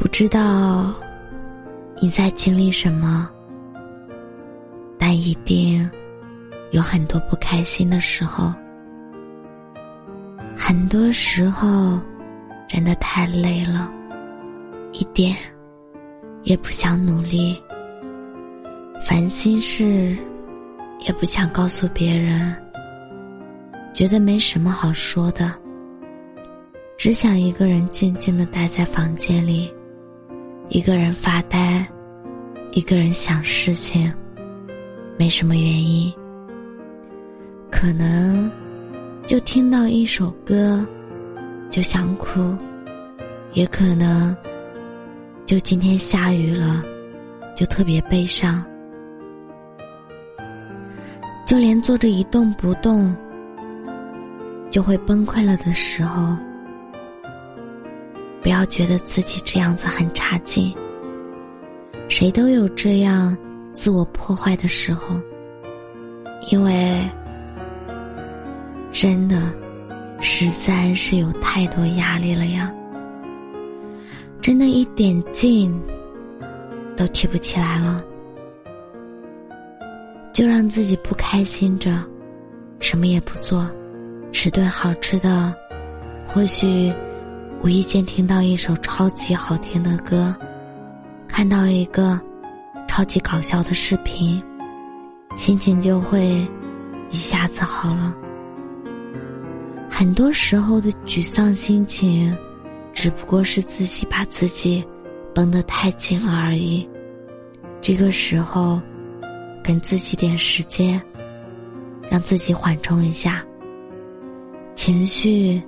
不知道你在经历什么，但一定有很多不开心的时候。很多时候，真的太累了，一点也不想努力。烦心事也不想告诉别人，觉得没什么好说的，只想一个人静静的待在房间里。一个人发呆，一个人想事情，没什么原因。可能就听到一首歌，就想哭；也可能就今天下雨了，就特别悲伤。就连坐着一动不动就会崩溃了的时候。不要觉得自己这样子很差劲。谁都有这样自我破坏的时候，因为真的实在是有太多压力了呀，真的一点劲都提不起来了，就让自己不开心着，什么也不做，吃顿好吃的，或许。无意间听到一首超级好听的歌，看到一个超级搞笑的视频，心情就会一下子好了。很多时候的沮丧心情，只不过是自己把自己绷得太紧了而已。这个时候，给自己点时间，让自己缓冲一下情绪。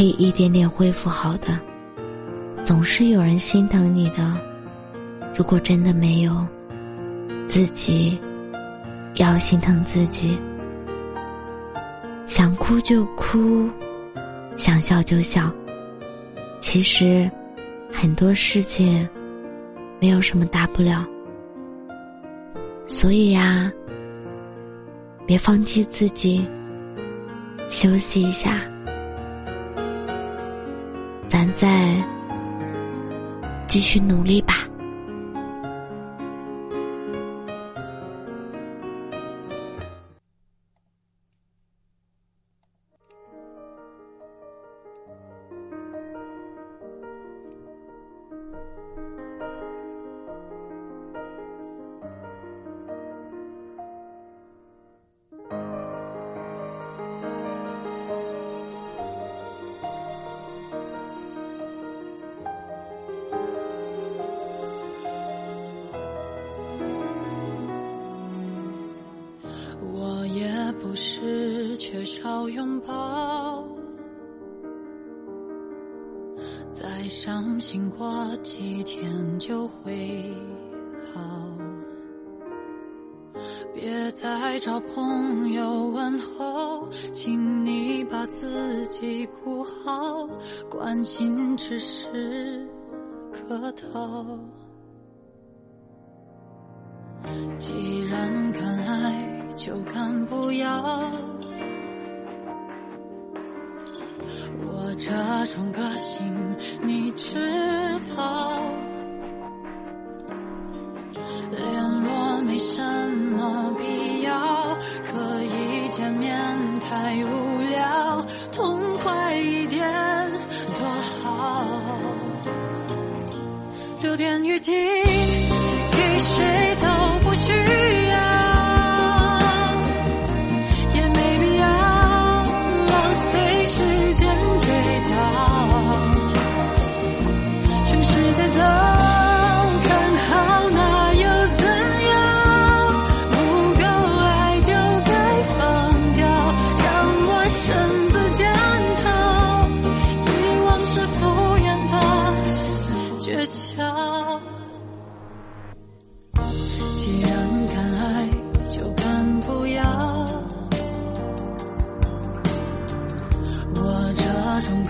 可以一点点恢复好的，总是有人心疼你的。如果真的没有，自己要心疼自己。想哭就哭，想笑就笑。其实很多事情没有什么大不了，所以呀，别放弃自己，休息一下。咱再继续努力吧。拥抱，再伤心过几天就会好。别再找朋友问候，请你把自己顾好，关心只是客套。既然敢爱。就敢不要，我这种个性你知道，联络没什么必要，可以见面太无聊，痛快一点多好，留点余地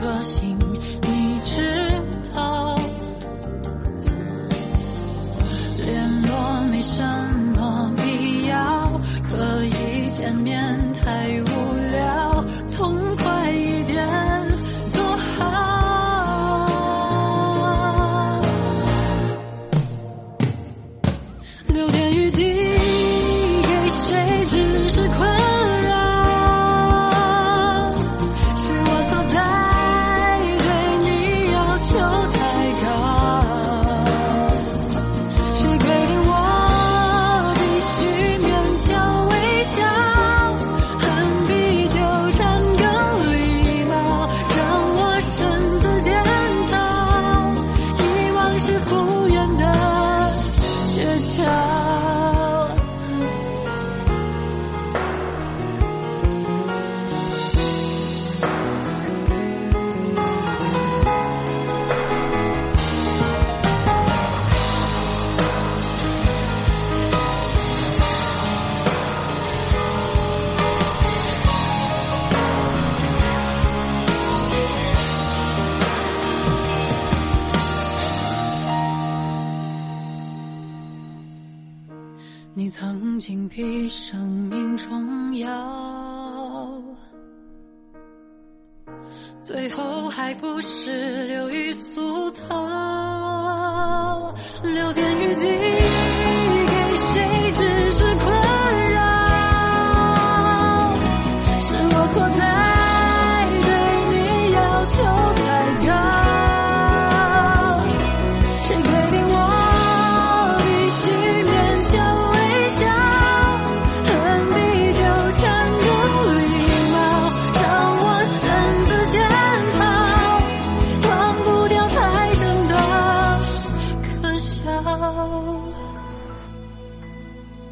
可心，你知道，联络没什么必要，可以见面太无聊。强你曾经比生命重要，最后还不是流于俗套。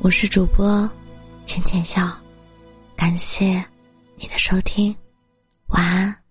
我是主播浅浅笑感谢你的收听晚安。